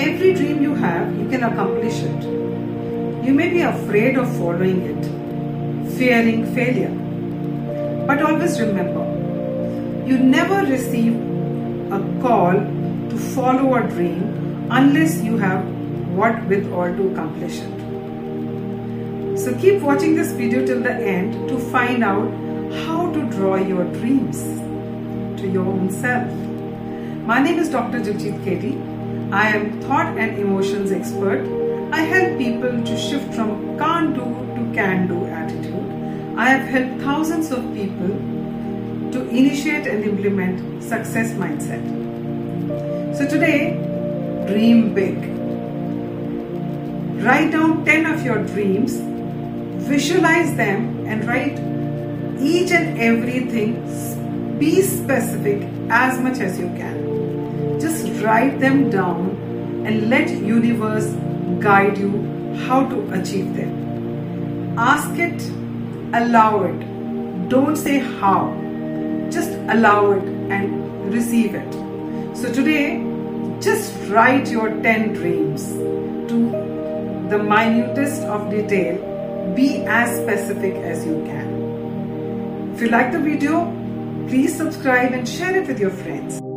Every dream you have, you can accomplish it. You may be afraid of following it, fearing failure. But always remember, you never receive a call to follow a dream unless you have what with all to accomplish it. So keep watching this video till the end to find out how to draw your dreams to your own self. My name is Dr. Jagjit Kedi. I am thought and emotions expert. I help people to shift from can't do to can do attitude. I have helped thousands of people to initiate and implement success mindset. So today, dream big. Write down 10 of your dreams, visualize them, and write each and everything. Be specific as much as you can. Just write them down and let universe guide you how to achieve them. Ask it, allow it. Don't say how. Just allow it and receive it. So today, just write your 10 dreams to the minutest of detail. Be as specific as you can. If you like the video, please subscribe and share it with your friends.